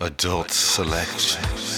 Adult selections.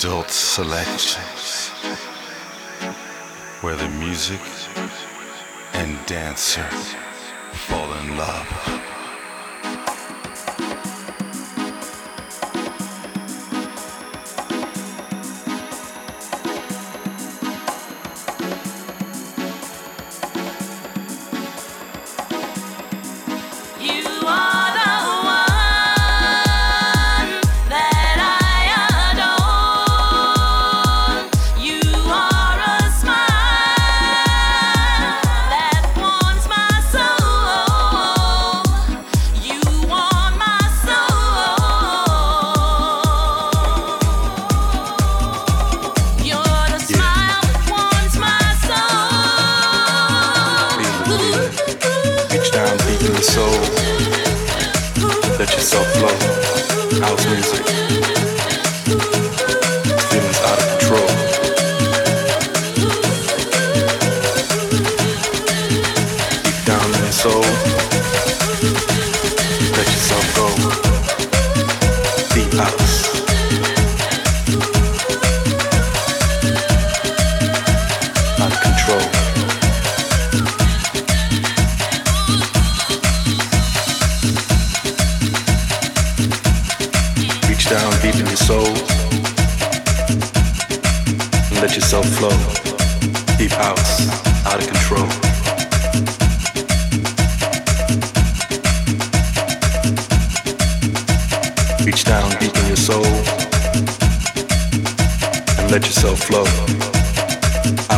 Adult selections where the music and dancer fall in love.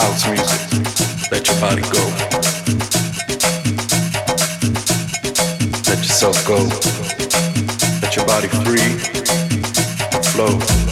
House music, let your body go. Let yourself go. Let your body free, flow.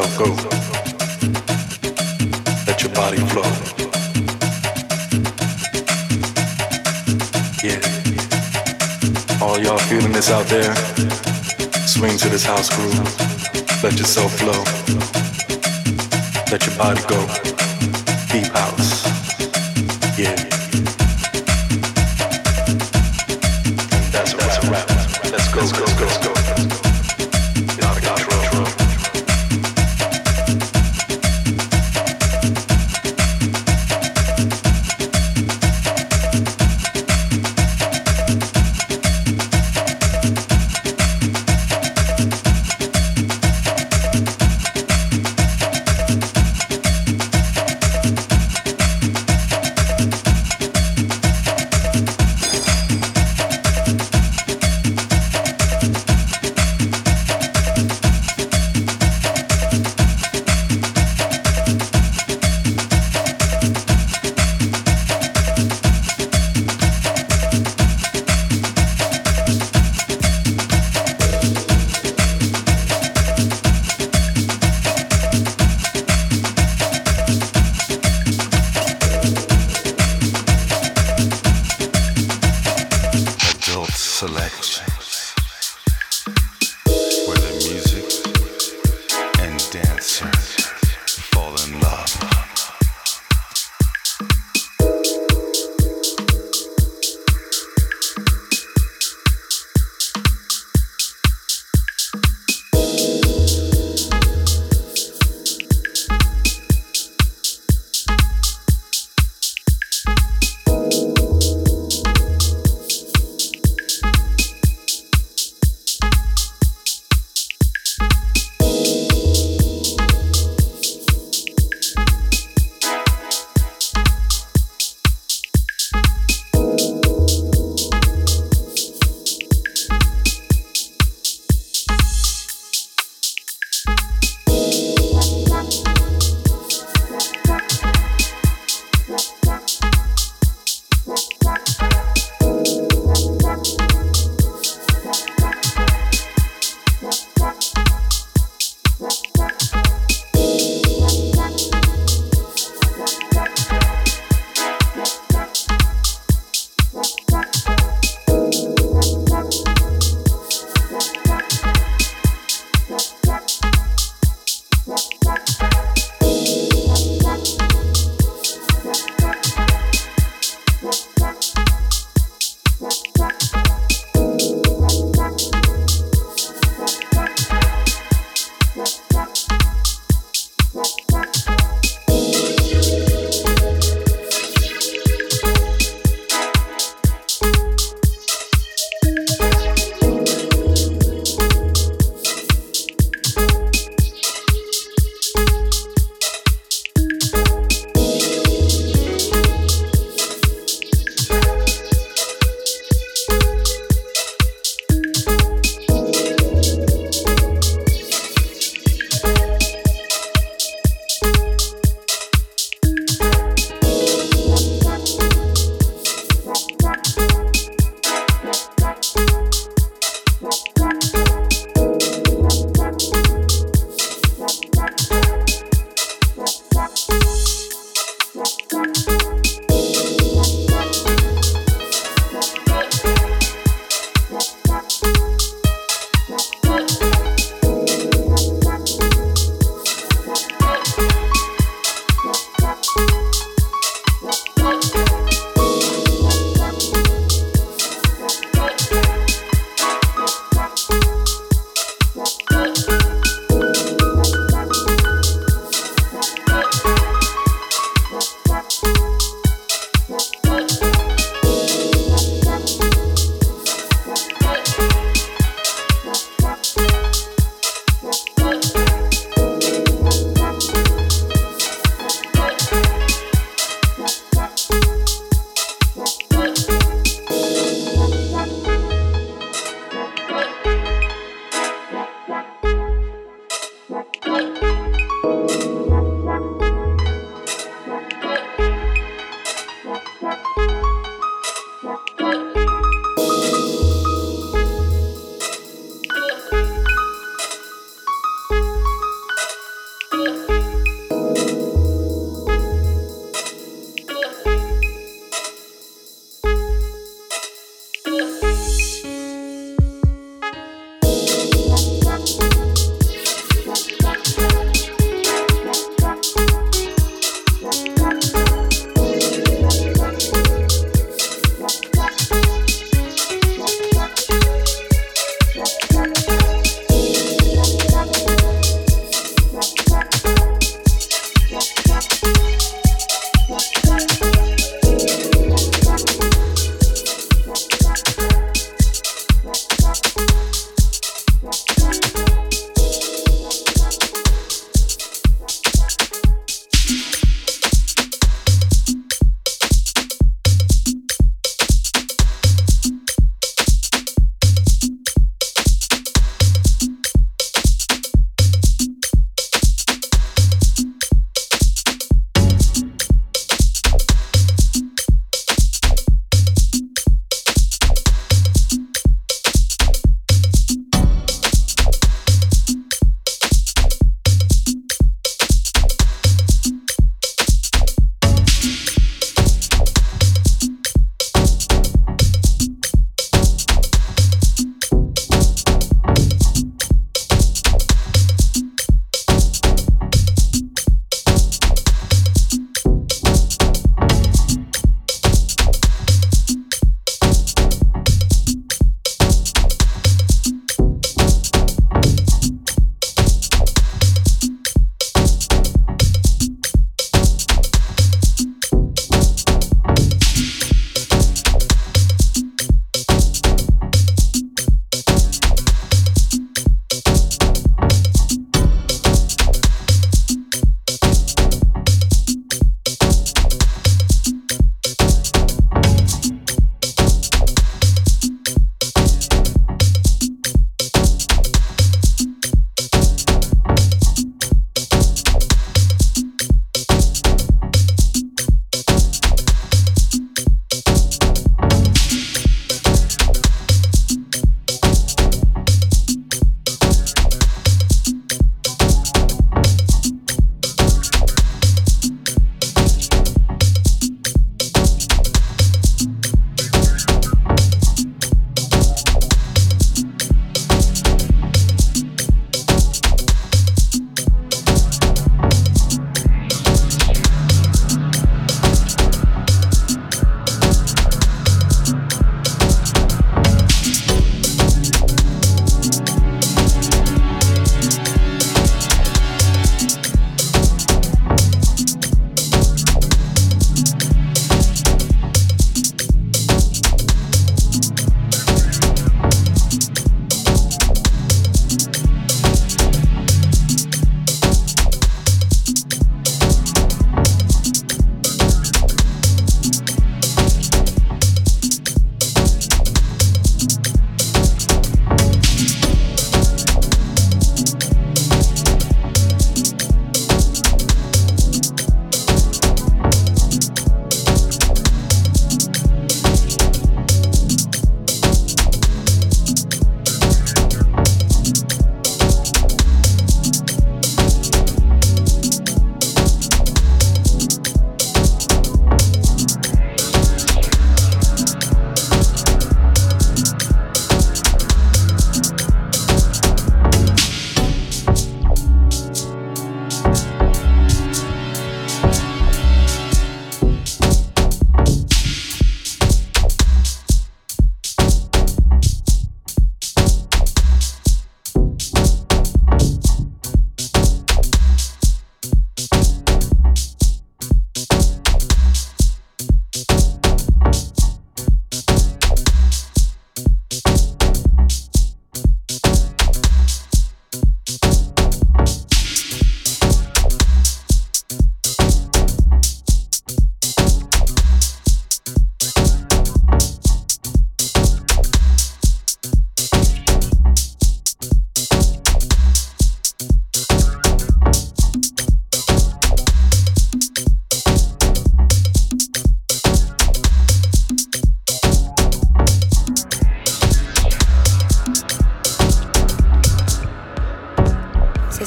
Yourself go. Let your body flow. Yeah. All y'all feeling this out there? Swing to this house groove. Let yourself flow. Let your body go.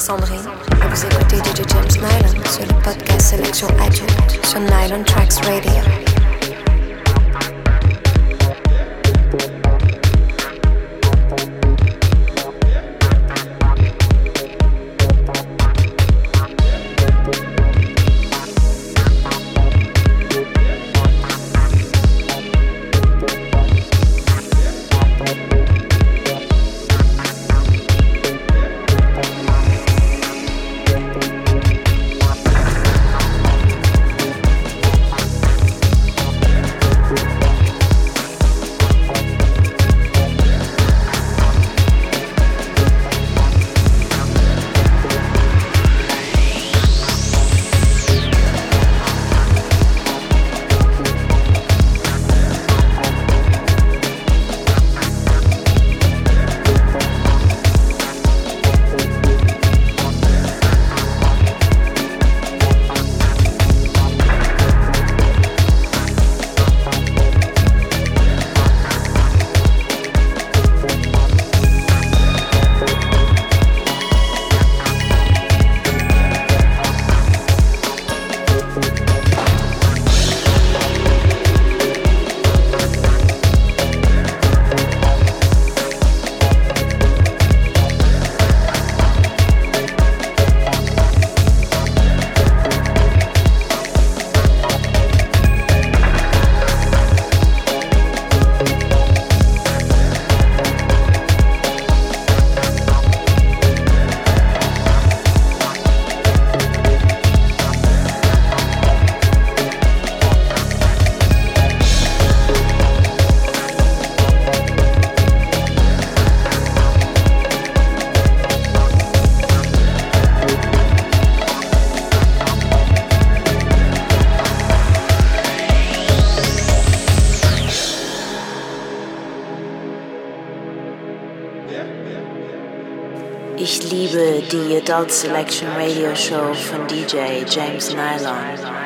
Sandrine et vous écoutez DJ James Nyland sur le podcast Sélection Adulte sur Nylon Tracks Radio. Adult Selection Radio Show from DJ Jaymz Nylon.